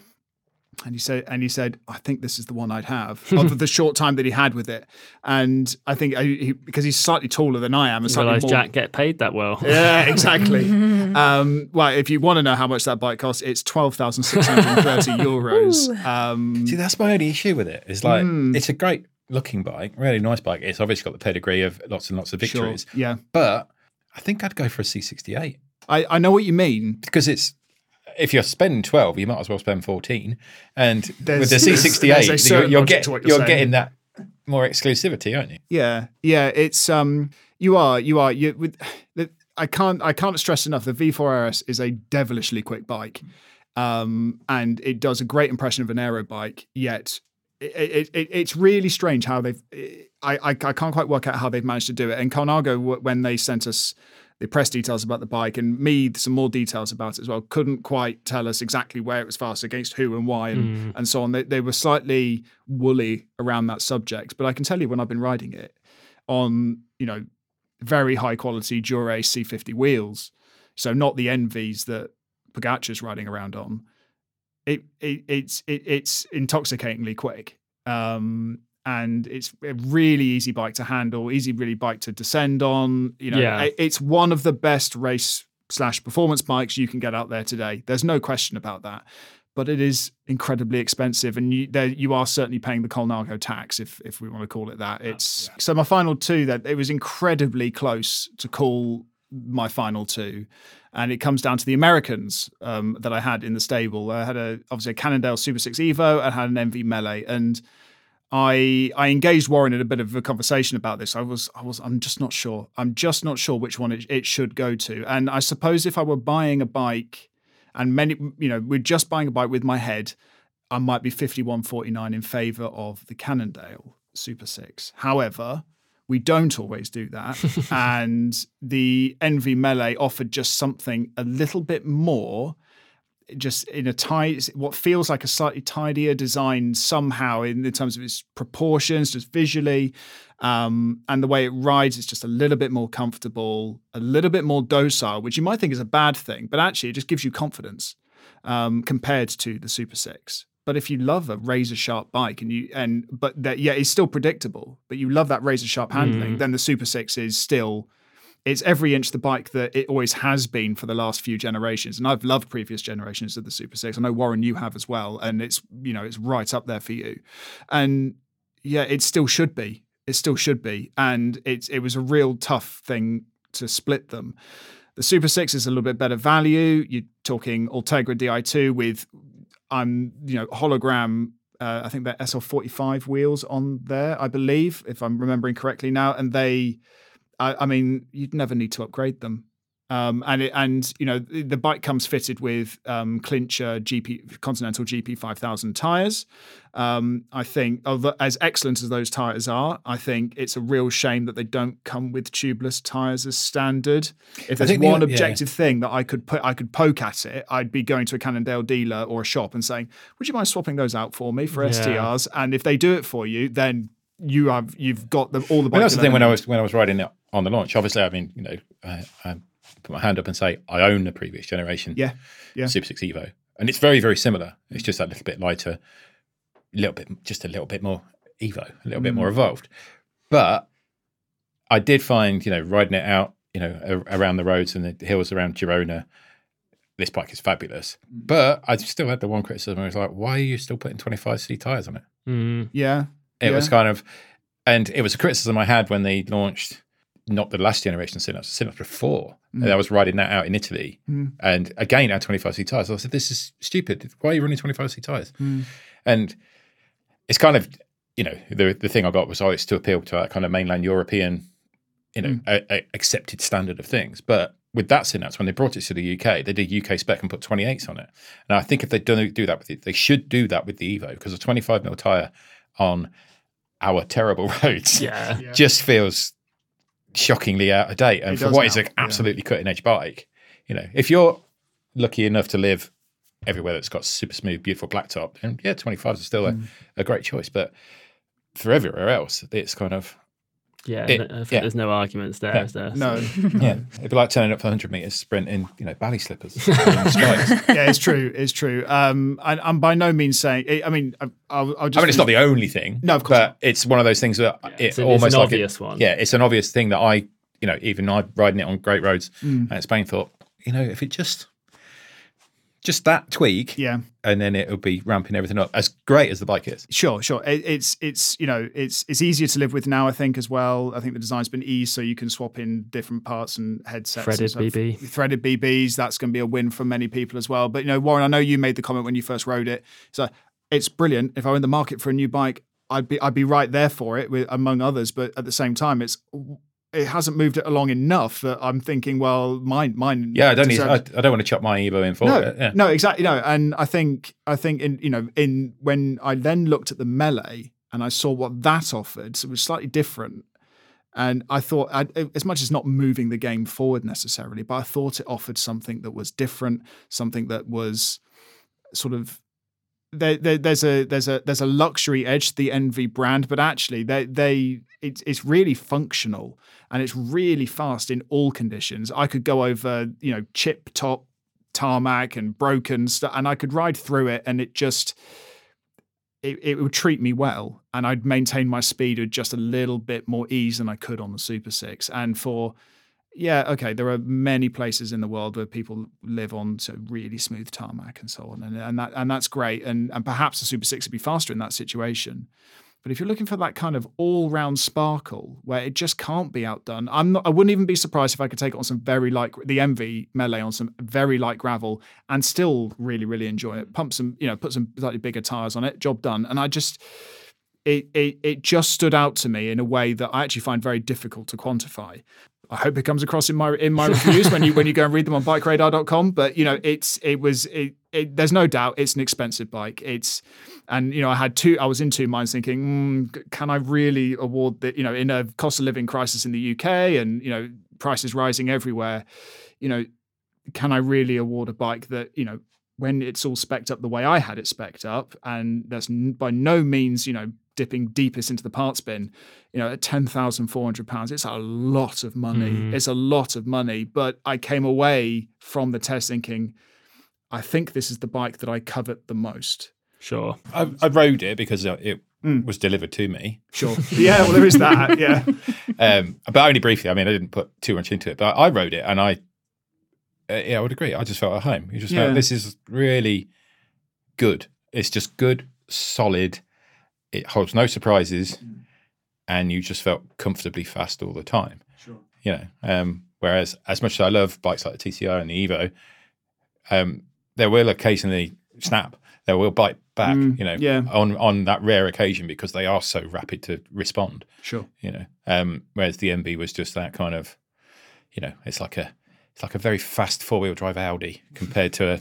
and he said, and he said, I think this is the one I'd have of the short time that he had with it. And I think I, uh, he, because he's slightly taller than I am, and slightly more... Jack get paid that well. Yeah, exactly. um, well, if you want to know how much that bike costs, it's twelve thousand six hundred thirty euros. Um, See, that's my only issue with it. It's like mm. it's a great looking bike, really nice bike. It's obviously got the pedigree of lots and lots of victories. Sure. Yeah, but I think I'd go for a C68. I, I know what you mean because it's if you're spending 12, you might as well spend 14. And there's, with the C68, you're, you're, get, you're, you're getting that more exclusivity, aren't you? Yeah. Yeah. It's, um, you are, you are, you with, I can't, I can't stress enough. The V4 RS is a devilishly quick bike. Um, and it does a great impression of an aero bike, yet it, it, it's really strange how they've. I, I, I can't quite work out how they've managed to do it. And Colnago, when they sent us the press details about the bike and me some more details about it as well. Couldn't quite tell us exactly where it was fast against who and why and, mm. and so on. They, they were slightly woolly around that subject but i can tell you when i've been riding it on you know very high quality dura c50 wheels so not the ENVEs that Pogacar's riding around on it, it it's it, it's intoxicatingly quick. Um, and it's a really easy bike to handle, easy really bike to descend on. You know, yeah. it's one of the best race slash performance bikes you can get out there today. There's no question about that. But it is incredibly expensive, and you there, you are certainly paying the Colnago tax, if if we want to call it that. It's yeah. so my final two that it was incredibly close to call my final two, and it comes down to the Americans um, that I had in the stable. I had a obviously a Cannondale Super Six Evo, I had an ENVE Melee, and I I engaged Warren in a bit of a conversation about this. I was I was I'm just not sure. I'm just not sure which one it, it should go to. And I suppose if I were buying a bike, and many you know we're just buying a bike with my head, I might be 51.49 in favour of the Cannondale Super Six. However, we don't always do that, and the ENVE Melee offered just something a little bit more just in a tight, what feels like a slightly tidier design somehow in, in terms of its proportions, just visually, um, and the way it rides. It's just a little bit more comfortable, a little bit more docile, which you might think is a bad thing, but actually it just gives you confidence um, compared to the Super Six. But if you love a razor sharp bike and you and but that yeah, it's still predictable, but you love that razor sharp handling, Mm. then the Super Six is still it's every inch the bike that it always has been for the last few generations. And I've loved previous generations of the Super Six. I know Warren, you have as well, and it's you know it's right up there for you. And yeah, it still should be. It still should be. And it's it was a real tough thing to split them. The Super Six is a little bit better value. You're talking Ultegra Di2 with I'm um you know HollowGram. Uh, I think they're SL45 wheels on there, I believe, if I'm remembering correctly now, and they I, I mean, you'd never need to upgrade them. Um, and it, and you know the, the bike comes fitted with um, Clincher GP Continental GP 5000 tires. Um, I think, although, as excellent as those tires are, I think it's a real shame that they don't come with tubeless tires as standard. If there's think the- one yeah. objective thing that I could put, I could poke at it. I'd be going to a Cannondale dealer or a shop and saying, "Would you mind swapping those out for me for Yeah. STRs?" And if they do it for you, then you have you've got them all the. Well, that's the thing when I was when I was riding it on the launch. Obviously, I mean, you know, I, I put my hand up and say I own the previous generation, Yeah, yeah. Super Six Evo, and it's very very similar. It's just that little bit lighter, a little bit, just a little bit more Evo, a little bit more Mm. evolved. But I did find, you know, riding it out, you know, a- around the roads and the hills around Girona. This bike is fabulous, but I still had the one criticism. I was like, "Why are you still putting 25c tires on it?" Mm. Yeah, It yeah. was kind of, and it was a criticism I had when they launched not the last generation Synapse, Synapse before. Mm. And I was riding that out in Italy, Mm. and again at 25c tires. I said, "This is stupid. Why are you running 25c tires?" Mm. And it's kind of, you know, the the thing I got was, oh, it's to appeal to that kind of mainland European, you know, Mm. a, a accepted standard of things. But with that Synapse, when they brought it to the UK, they did UK spec and put 28s on it. And I think if they don't do that with it, they should do that with the Evo because a 25 mil tire on our terrible roads Yeah. Yeah. just feels shockingly out of date. And It for what is now, an yeah. absolutely cutting edge bike, you know, if you're lucky enough to live everywhere that's got super smooth, beautiful blacktop, then yeah, 25s are still a, Mm. a great choice. But for everywhere else, it's kind of Yeah, It- no- I think yeah. there's no arguments there, Yeah. is there? No. So- yeah, it'd be like turning up for 100 meters sprint in you know bally slippers. yeah, it's true. It's true. Um, and I'm by no means saying. I mean, I- I'll, I'll just. I mean, it's not the only thing. No, of course but it's one of those things that it it's an- it's almost an like obvious it, one. Yeah, it's an obvious thing that I, you know, even I riding it on great roads Mm. and Spain thought, you know, if it just, just that tweak, Yeah. and then it'll be ramping everything up. As great as the bike is, Sure, sure. It, it's it's you know it's it's easier to live with now. I think as well. I think the design's been eased, so you can swap in different parts and headsets. Threaded and. BB. threaded BBs. That's going to be a win for many people as well. But you know, Warren, I know you made the comment when you first rode it. So it's brilliant. If I were in the market for a new bike, I'd be I'd be right there for it, with, among others. But at the same time, it's it hasn't moved it along enough that I'm thinking, well, mine mine. yeah. I don't need. I, I don't want to chop my Evo in for no, it. Yeah. no, exactly. No, and I think I think in you know in when I then looked at the melee and I saw what that offered, so it was slightly different. And I thought, I, as much as not moving the game forward necessarily, but I thought it offered something that was different, something that was sort of there, there, there's a there's a there's a luxury edge to the ENVE brand, but actually they they it's it's really functional and it's really fast in all conditions. I could go over you know chip top tarmac and broken stuff, and I could ride through it, and it just it, it would treat me well, and I'd maintain my speed with just a little bit more ease than I could on the Super Six. And for yeah, okay, there are many places in the world where people live on so really smooth tarmac and so on, and and that and that's great, and and perhaps the Super Six would be faster in that situation. But if you're looking for that kind of all-round sparkle where it just can't be outdone, I'm not. I wouldn't even be surprised if I could take it on some very light the ENVE melee on some very light gravel and still really really enjoy it. Pump some, you know, put some slightly bigger tires on it. Job done. And I just, it, it it just stood out to me in a way that I actually find very difficult to quantify. I hope it comes across in my in my reviews when you when you go and read them on bikeradar.com. But you know, it's it was it, it there's no doubt it's an expensive bike. It's and you know I had two I was in two minds thinking, mm, can I really award that? You know, in a cost of living crisis in the UK and you know prices rising everywhere, you know, can I really award a bike that you know when it's all specced up the way I had it specced up, and that's by no means, you know, dipping deepest into the parts bin, you know, at ten thousand four hundred pounds, it's a lot of money. Mm. It's a lot of money. But I came away from the test thinking, I think this is the bike that I covet the most. Sure, I, I rode it because it mm. was delivered to me. Sure, yeah, well, there is that. Yeah, um, but only briefly. I mean, I didn't put too much into it, but I rode it and I uh, yeah, I would agree. I just felt at home. You just yeah. felt this is really good. It's just good, solid. It holds no surprises, mm. and you just felt comfortably fast all the time. Sure. You know, um, whereas as much as I love bikes like the TCR and the Evo, um, there will occasionally snap. They will bite back. Mm, you know, yeah. on on that rare occasion because they are so rapid to respond. Sure. You know, um, whereas the ENVE was just that kind of, you know, it's like a it's like a very fast four wheel drive Audi compared to a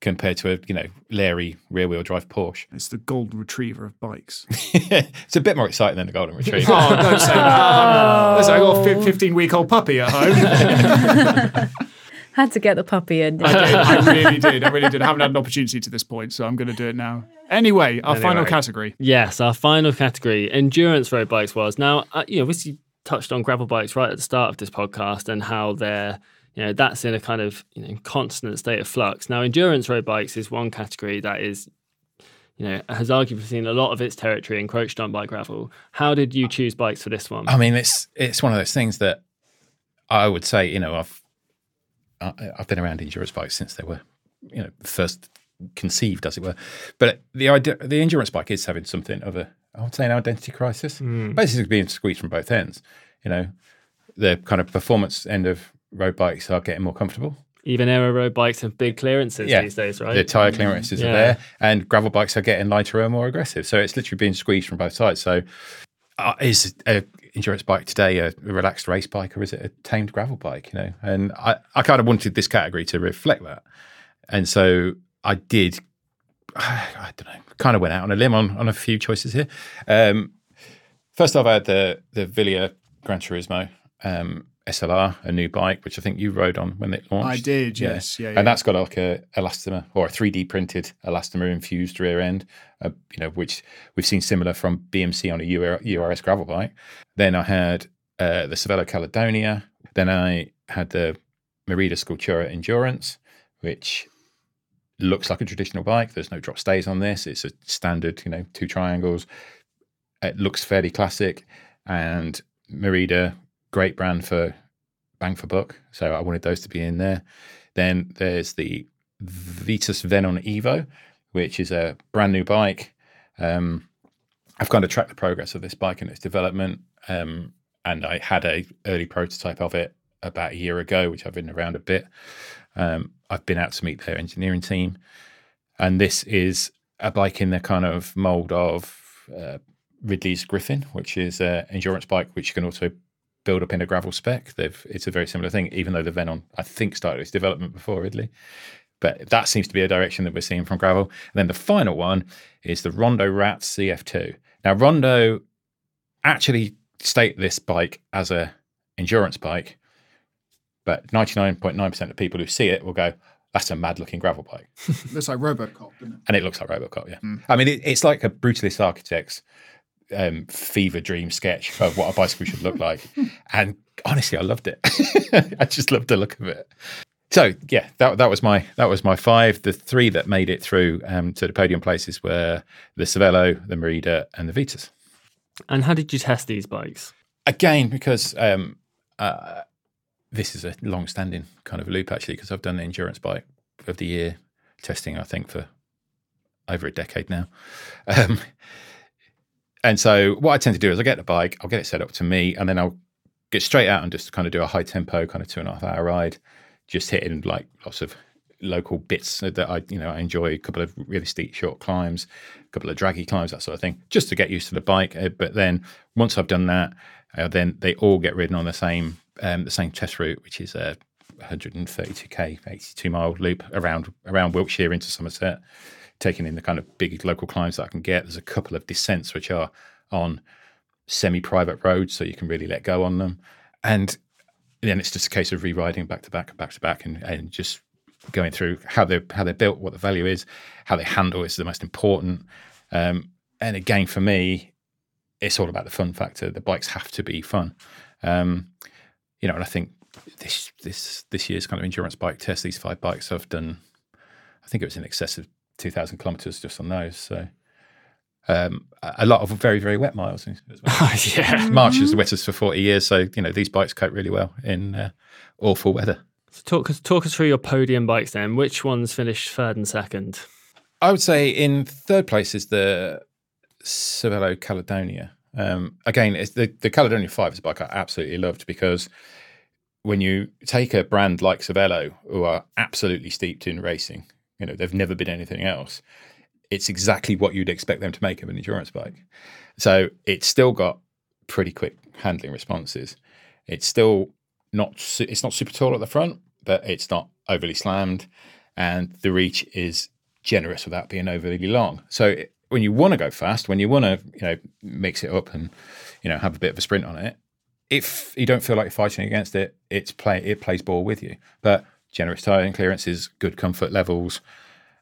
compared to a you know Larry rear wheel drive Porsche. It's the golden retriever of bikes. it's a bit more exciting than the golden retriever. oh, don't say that. Listen, I got a 15 week old puppy at home. had to get the puppy in. I, did. I really did. I really did. I haven't had an opportunity to this point, so I'm going to do it now. Anyway, our anyway. final category. Yes, our final category, endurance road bikes was. Now, uh, you know, we touched on gravel bikes right at the start of this podcast and how they're you know that's in a kind of you know constant state of flux. Now, endurance road bikes is one category that is you know has arguably seen a lot of its territory encroached on by gravel. How did you choose bikes for this one? I mean, it's it's one of those things that I would say you know I've I've been around endurance bikes since they were you know first conceived, as it were. But the idea, the endurance bike is having something of a I would say an identity crisis. Mm. Basically, being squeezed from both ends. You know, the kind of performance end of road bikes are getting more comfortable. Even aero road bikes have big clearances yeah. these days, right? The tyre clearances yeah. are there, and gravel bikes are getting lighter and more aggressive. So it's literally being squeezed from both sides. So uh, is a endurance bike today a, a, relaxed race bike or is it a tamed gravel bike? You know, and I, I kind of wanted this category to reflect that, and so I did. I don't know, kind of went out on a limb on, on a few choices here. Um, first off, I had the the Wilier Gran Turismo. Um, SLR, a new bike, which I think you rode on when it launched. I did, yes, yeah, yeah. and that's got like a elastomer or a 3D printed elastomer infused rear end, uh, you know, which we've seen similar from BMC on a URS gravel bike. Then I had uh, the Cervelo Caledonia. Then I had the Merida Scultura Endurance, which looks like a traditional bike. There's no drop stays on this. It's a standard, you know, two triangles. It looks fairly classic, and Merida great brand for bang for buck. So I wanted those to be in there. Then there's the Vitus Venon Evo, which is a brand new bike. Um, I've kind of tracked the progress of this bike and its development. Um, and I had a early prototype of it about a year ago, which I've ridden around a bit. Um, I've been out to meet their engineering team, and this is a bike in the kind of mold of uh, Ridley's Grifn, which is an endurance bike which you can also build up in a gravel spec. They've, it's a very similar thing, even though the Venon, I think, started its development before Ridley. But that seems to be a direction that we're seeing from gravel. And then the final one is the Rondo Ratt CF2. Now, Rondo actually state this bike as a endurance bike, but 99.9% of people who see it will go, that's a mad looking gravel bike. looks like Robocop, doesn't it? And it looks like Robocop, yeah. Mm. I mean, it, it's like a Brutalist Architects um, fever dream sketch of what a bicycle should look like. And honestly, I loved it. I just loved the look of it. So yeah, that that was my that was my five. The three that made it through um, to the podium places were the Cervelo, the Merida, and the Vitus. And how did you test these bikes? Again, because um, uh, this is a long-standing kind of loop actually, because I've done the endurance bike of the year testing. I think for over a decade now. Um, and so what I tend to do is I get the bike, I'll get it set up to me, and then I'll get straight out and just kind of do a high tempo, kind of two and a half hour ride, just hitting like lots of local bits that I, you know, I enjoy. A couple of really steep short climbs, a couple of draggy climbs, that sort of thing, just to get used to the bike. Uh, but then once I've done that, uh, then they all get ridden on the same um, the same test route, which is a 132k, 82 mile loop around around Wiltshire into Somerset, taking in the kind of big local climbs that I can get. There's a couple of descents which are on semi-private roads, so you can really let go on them, and then it's just a case of re-riding back to back back to back, and, and just going through how they're how they're built, what the value is, how they handle is the most important. Um, and again, for me, it's all about the fun factor. The bikes have to be fun. Um, you know, and I think this this this year's kind of endurance bike test, these five bikes I've done, I think it was in excess of two thousand kilometers just on those. So um, a lot of very very wet miles. As well. yeah, March is the wettest for forty years, so you know these bikes cope really well in uh, awful weather. So talk us talk us through your podium bikes then. Which ones finished third and second? I would say in third place is the Cervelo Caledonia. Um, again, it's the, the Caledonia 5 is a bike I absolutely loved because when you take a brand like Cervelo, who are absolutely steeped in racing, you know, they've never been anything else, it's exactly what you'd expect them to make of an endurance bike. So it's still got pretty quick handling responses. It's still not it's not super tall at the front, but it's not overly slammed, and the reach is generous without being overly long. So when you want to go fast, when you want to you know mix it up and you know have a bit of a sprint on it, if you don't feel like you're fighting against it, it's play it plays ball with you. But generous tire clearances, good comfort levels,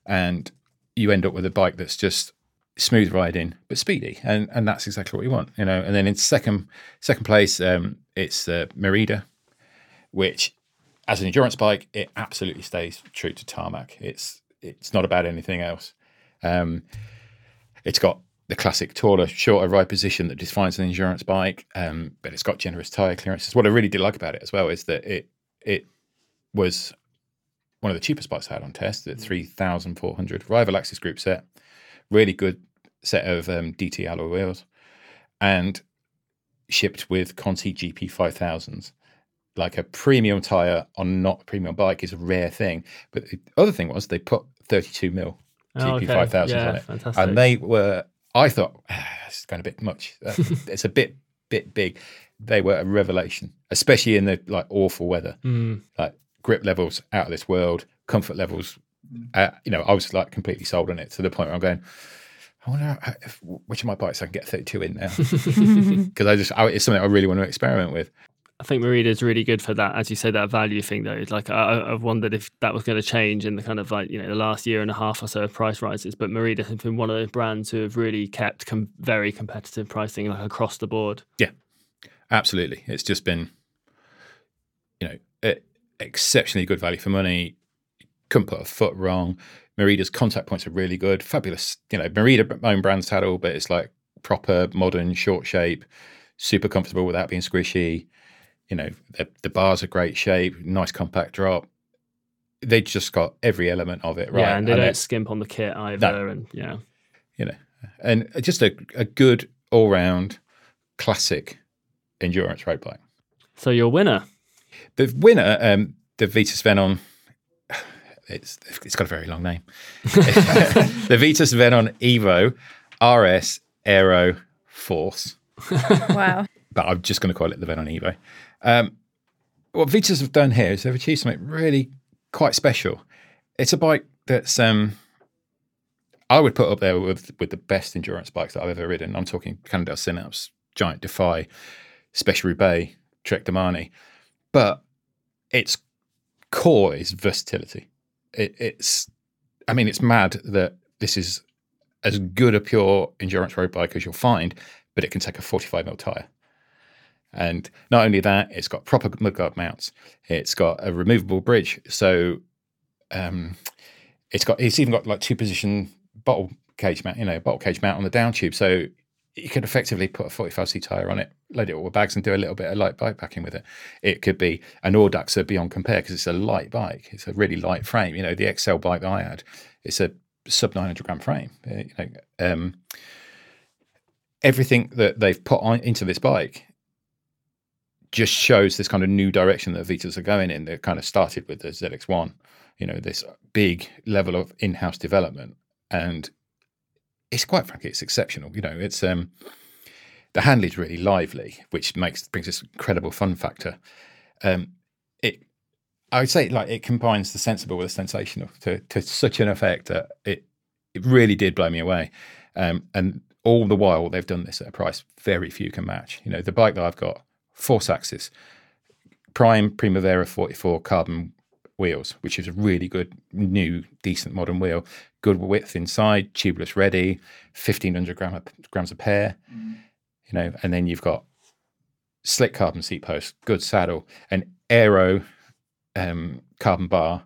and you end up with a bike that's just smooth riding but speedy, and and that's exactly what you want, you know. And then in second second place, um, it's uh, Merida, which as an endurance bike, it absolutely stays true to tarmac. It's it's not about anything else. Um, it's got the classic taller, shorter ride position that defines an endurance bike, um, but it's got generous tire clearances. What I really did like about it as well is that it it was one of the cheapest bikes I had on test, the 3400 Rival AXS group set, really good set of um, DT alloy wheels, and shipped with Conti GP 5000s. Like a premium tire on not a premium bike is a rare thing. But the other thing was they put 32 mil Oh, GP okay. 5000s Yeah, on it. fantastic. And they were, I thought, ah, it's going a bit much. Uh, it's a bit, bit big. They were a revelation, especially in the like awful weather. Mm. Like grip levels out of this world, comfort levels. Uh, you know, I was like completely sold on it to the point where I'm going, I wonder how- if, which of my bikes I can get 32 in now. Because I just, I, it's something I really want to experiment with. I think Merida is really good for that, as you say, that value thing. Though, like I, I- I've wondered if that was going to change in the kind of like you know the last year and a half or so of price rises. But Merida has been one of those brands who have really kept com- very competitive pricing like across the board. Yeah, absolutely. It's just been, you know, e- exceptionally good value for money. Couldn't put a foot wrong. Merida's contact points are really good. Fabulous. You know, Merida own brand saddle, but it's like proper, modern, short shape, super comfortable without being squishy. You know, the, the bars are great shape, nice compact drop. They just got every element of it right. Yeah, and they don't it- skimp on the kit either. And yeah, you know, and just a, a good all round classic endurance road bike. so your winner. The winner, um, the Vitus Venon, it's it's got a very long name. the Vitus Venon Evo RS Aero Force, wow. but I'm just going to call it the Venon Evo. Um, what Vitus have done here is they've achieved something really quite special. It's a bike that's um, I would put up there with with the best endurance bikes that I've ever ridden. I'm talking Cannondale Synapse, Giant Defy, Special Roubaix, Trek Domane, but its core is versatility. It, it's, I mean, it's mad that this is as good a pure endurance road bike as you'll find, but it can take a 45 mil tire. And not only that, it's got proper mudguard mounts. It's got a removable bridge, so um, it's got it's even got like two position bottle cage mount, you know, bottle cage mount on the down tube. So you could effectively put a 45C tire on it, load it all with bags, and do a little bit of light bike packing with it. It could be an Audaxer beyond compare because it's a light bike. It's a really light frame. You know, the XL bike that I had, it's a sub 900 gram frame. Uh, You know, um, everything that they've put on into this bike just shows this kind of new direction that Vitus are going in. They kind of started with the ZX1 you know, this big level of in-house development, and it's quite frankly, it's exceptional. You know, it's um, the handle is really lively, which makes brings this incredible fun factor. Um, it, I would say, like it combines the sensible with the sensational to to such an effect that it it really did blow me away. Um, and all the while they've done this at a price very few can match. You know, the bike that I've got, Force AXS, Prime Primavera 44 carbon wheels, which is a really good, new, decent modern wheel. Good width inside, tubeless ready, 1500 gram, grams a pair. You know, and then you've got slick carbon seat post, good saddle, an aero um, carbon bar.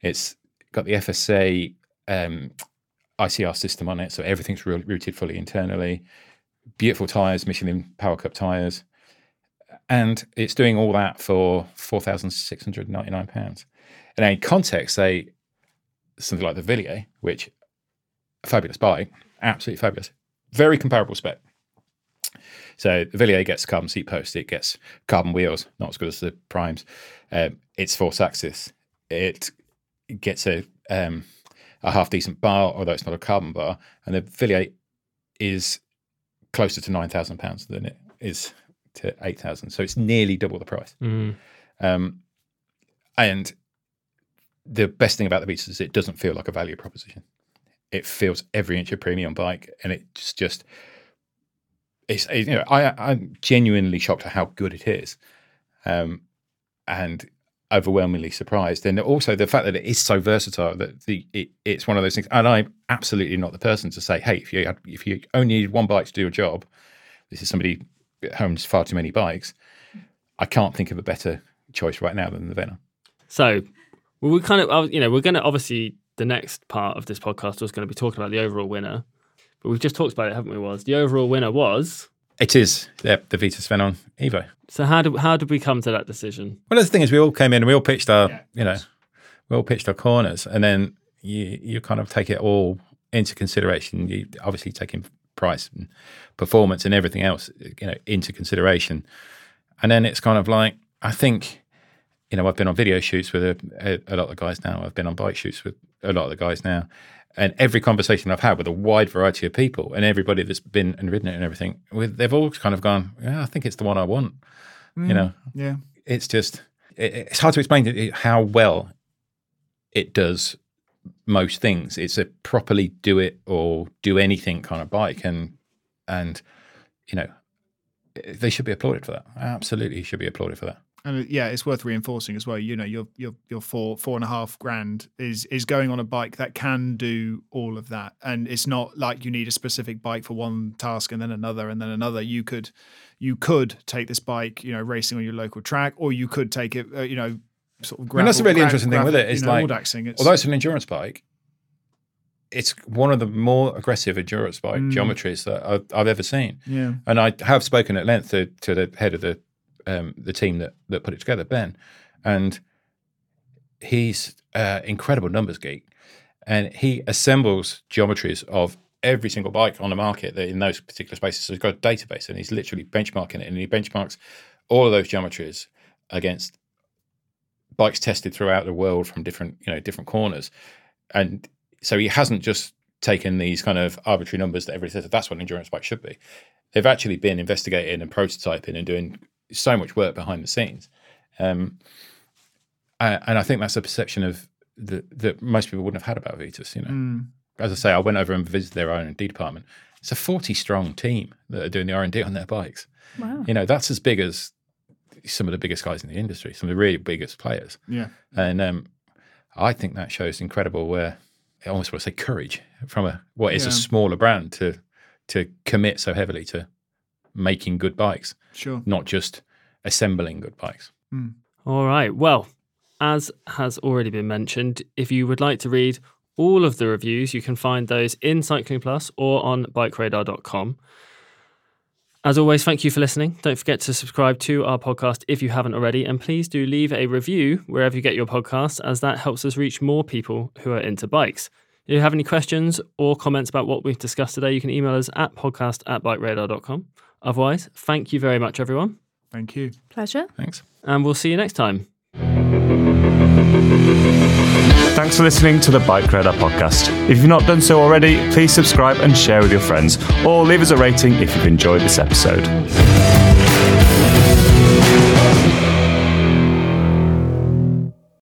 It's got the FSA um, ICR system on it, so everything's re- routed fully internally. Beautiful tires, Michelin Power Cup tires, and it's doing all that for four thousand six hundred ninety nine pounds. And in context, say something like the Villiers, which fabulous bike, absolutely fabulous, very comparable spec. So the Villiers gets carbon seat post, it gets carbon wheels, not as good as the Primes. Um, it's force AXS. It gets a um, a half decent bar, although it's not a carbon bar, and the Villiers is closer to nine thousand pounds than it is to eight thousand. So it's nearly double the price. Mm. Um, and the best thing about the Beats is it doesn't feel like a value proposition. It feels every inch a premium bike, and it's just it's you know I I'm genuinely shocked at how good it is, um, and overwhelmingly surprised. And also the fact that it is so versatile that the it, it's one of those things. And I'm absolutely not the person to say, hey, if you had, if you only need one bike to do a job, this is somebody owns far too many bikes. I can't think of a better choice right now than the Venon. So, well, we kind of, you know, we're going to obviously the next part of this podcast was going to be talking about the overall winner, but we've just talked about it, haven't we? Was the overall winner was It is yeah, the Vitus Venon Evo. so? How did how did we come to that decision? Well, the thing is, we all came in and we all pitched our, you know, we all pitched our corners, and then you you kind of take it all into consideration. You obviously taking price and performance and everything else, you know, into consideration, and then it's kind of like I think, you know, I've been on video shoots with a, a, a lot of the guys now. I've been on bike shoots with a lot of the guys now. And every conversation I've had with a wide variety of people and everybody that's been and ridden it and everything, they've all kind of gone, yeah, I think it's the one I want. You Mm, know, yeah. it's just it, it's hard to explain how well it does most things. It's a properly do it or do anything kind of bike, and and you know they should be applauded for that. Absolutely, should be applauded for that. And uh, yeah, it's worth reinforcing as well. You know, your your your four four and a half grand is is going on a bike that can do all of that, and it's not like you need a specific bike for one task and then another and then another. You could you could take this bike, you know, racing on your local track, or you could take it, uh, you know, sort of. I mean, that's a really gra- interesting thing with gravel, it. Is you know, like, audaxing. It's, although it's an endurance bike, it's one of the more aggressive endurance bike Mm. geometries that I've, I've ever seen. Yeah. and I have spoken at length to, to the head of the um, the team that that put it together, Ben, and he's uh, incredible numbers geek, and he assembles geometries of every single bike on the market that in those particular spaces. So he's got a database, and he's literally benchmarking it, and he benchmarks all of those geometries against bikes tested throughout the world from different you know different corners, and so he hasn't just taken these kind of arbitrary numbers that everybody says that that's what an endurance bike should be. They've actually been investigating and prototyping and doing so much work behind the scenes. Um, a- and I think that's a perception of the, that most people wouldn't have had about Vitus. You know, Mm. as I say, I went over and visited their R and D department. It's a forty-strong team that are doing the R and D on their bikes. Wow. You know, that's as big as some of the biggest guys in the industry, some of the really biggest players. Yeah. And um, I think that shows incredible, uh, I almost want to say courage from a what is Yeah. a smaller brand to to commit so heavily to making good bikes, Sure. not just assembling good bikes. Hmm. All right. Well, as has already been mentioned, if you would like to read all of the reviews, you can find those in Cycling Plus or on bikeradar.com. As always, thank you for listening. Don't forget to subscribe to our podcast if you haven't already. And please do leave a review wherever you get your podcasts, as that helps us reach more people who are into bikes. If you have any questions or comments about what we've discussed today, you can email us at podcast at bikeradar.com. Otherwise, thank you very much, everyone. Thank you. Pleasure. Thanks. And we'll see you next time. Thanks for listening to the Bike Radar podcast. If you've not done so already, please subscribe and share with your friends, or leave us a rating if you've enjoyed this episode.